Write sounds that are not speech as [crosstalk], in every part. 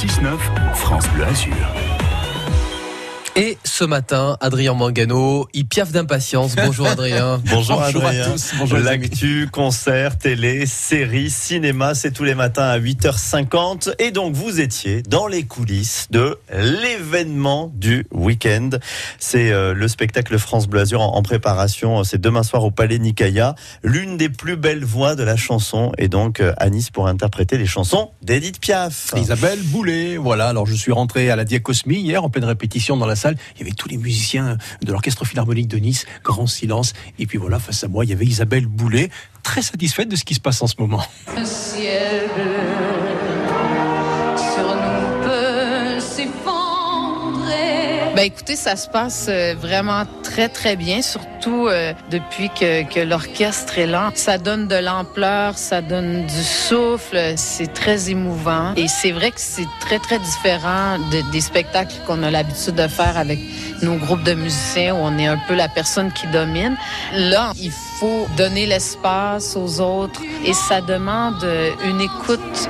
6-9, France Bleu Azur. Et ce matin, Adrien Mangano, il piaffe d'impatience. Bonjour Adrien. [laughs] Bonjour, Bonjour Adrien. à tous. Bonjour. L'actu, concert, télé, série, cinéma, c'est tous les matins à 8h50. Et donc, vous étiez dans les coulisses de l'événement du week-end. C'est euh, le spectacle France Bleu Azur en, en préparation. C'est demain soir au Palais Nicaïa. L'une des plus belles voix de la chanson. Et donc, euh, Anis pour interpréter les chansons d'Edith Piaf. Isabelle Boulet, voilà. Alors je suis rentré à la Diacosmie hier en pleine répétition dans la salle. Il y avait tous les musiciens de l'orchestre philharmonique de Nice, grand silence. Et puis voilà, face à moi, il y avait Isabelle Boulet, très satisfaite de ce qui se passe en ce moment. Bleu Ben écoutez, ça se passe euh, vraiment très très bien, surtout euh, depuis que, que l'orchestre est là. Ça donne de l'ampleur, ça donne du souffle, c'est très émouvant. Et c'est vrai que c'est très très différent de- des spectacles qu'on a l'habitude de faire avec nos groupes de musiciens où on est un peu la personne qui domine. Là, il faut donner l'espace aux autres et ça demande une écoute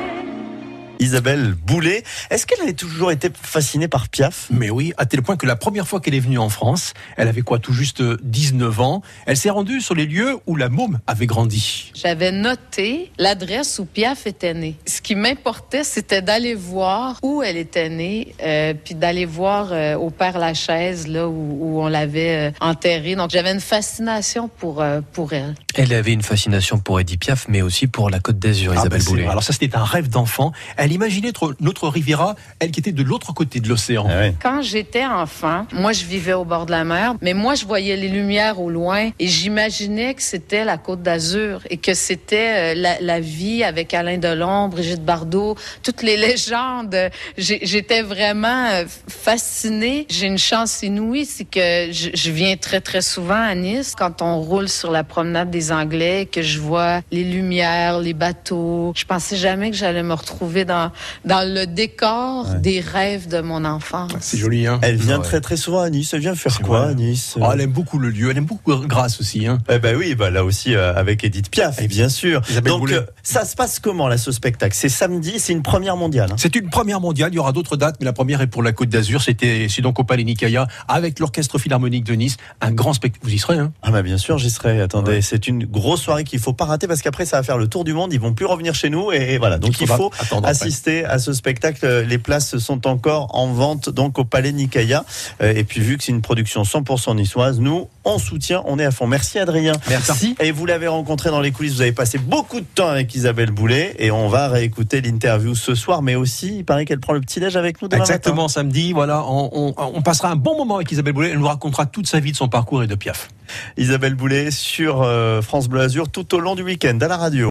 Isabelle Boulet. Est-ce qu'elle a toujours été fascinée par Piaf? Mais oui, à tel point que la première fois qu'elle est venue en France, elle avait quoi, tout juste 19 ans. Elle s'est rendue sur les lieux où la môme avait grandi. J'avais noté l'adresse où Piaf était née. Ce qui m'importait, c'était d'aller voir où elle était née, euh, puis d'aller voir euh, au Père Lachaise, là où, où on l'avait euh, enterrée. Donc j'avais une fascination pour euh, pour elle. Elle avait une fascination pour Edith Piaf, mais aussi pour la Côte d'Azur, Ah, Isabelle ben, c'est Boulet. vrai. Alors ça, c'était un rêve d'enfant. Elle imaginait notre, notre Riviera, elle qui était de l'autre côté de l'océan. Ah ouais. Quand j'étais enfant, moi je vivais au bord de la mer, mais moi je voyais les lumières au loin et j'imaginais que c'était la Côte d'Azur et que c'était euh, la, la vie avec Alain Delon, Brigitte Bardot, toutes les légendes. J'étais vraiment euh, fascinée. J'ai une chance inouïe, c'est que je, je viens très très souvent à Nice quand on roule sur la promenade des Anglais, que je vois les lumières, les bateaux. Je pensais jamais que j'allais me retrouver dans dans le décor des rêves de mon enfance. C'est joli, hein Elle vient Ouais. très très souvent à Nice. Elle vient faire quoi vrai. à Nice Oh, elle aime beaucoup le lieu, elle aime beaucoup Grasse aussi. Hein. Eh ben oui, bah là aussi euh, avec Edith Piaf, Et bien sûr. Isabelle Donc euh, ça se passe comment là ce spectacle? C'est samedi, c'est une première mondiale. hein. C'est une première mondiale, il y aura d'autres dates, mais la première est pour la Côte d'Azur. C'était, c'est donc au Palais Nicaïa avec l'Orchestre Philharmonique de Nice. Un grand spectacle. Vous y serez, hein? Ah bah bien sûr, j'y serai. Attendez, Ouais. c'est une grosse soirée qu'il faut pas rater parce qu'après ça va faire le tour du monde. Ils vont plus revenir chez nous et voilà. Donc il faut attendre après. assister à ce spectacle. Les places sont encore en vente donc au Palais Nicaïa. Euh, Et puis vu que c'est une production 100% niçoise, nous on soutient, on est à fond. Merci Adrien. Merci. Et vous l'avez rencontré dans les coulisses, vous avez passé beaucoup de temps avec Isabelle Boulet et on va réécouter l'interview ce soir, mais aussi il paraît qu'elle prend le petit déj avec nous demain Exactement, samedi. Voilà, on, on- on passera un bon moment avec Isabelle Boulet. Elle nous racontera toute sa vie, de son parcours et de Piaf. Isabelle Boulet sur euh, France Bleu Azur tout au long du week-end à la radio.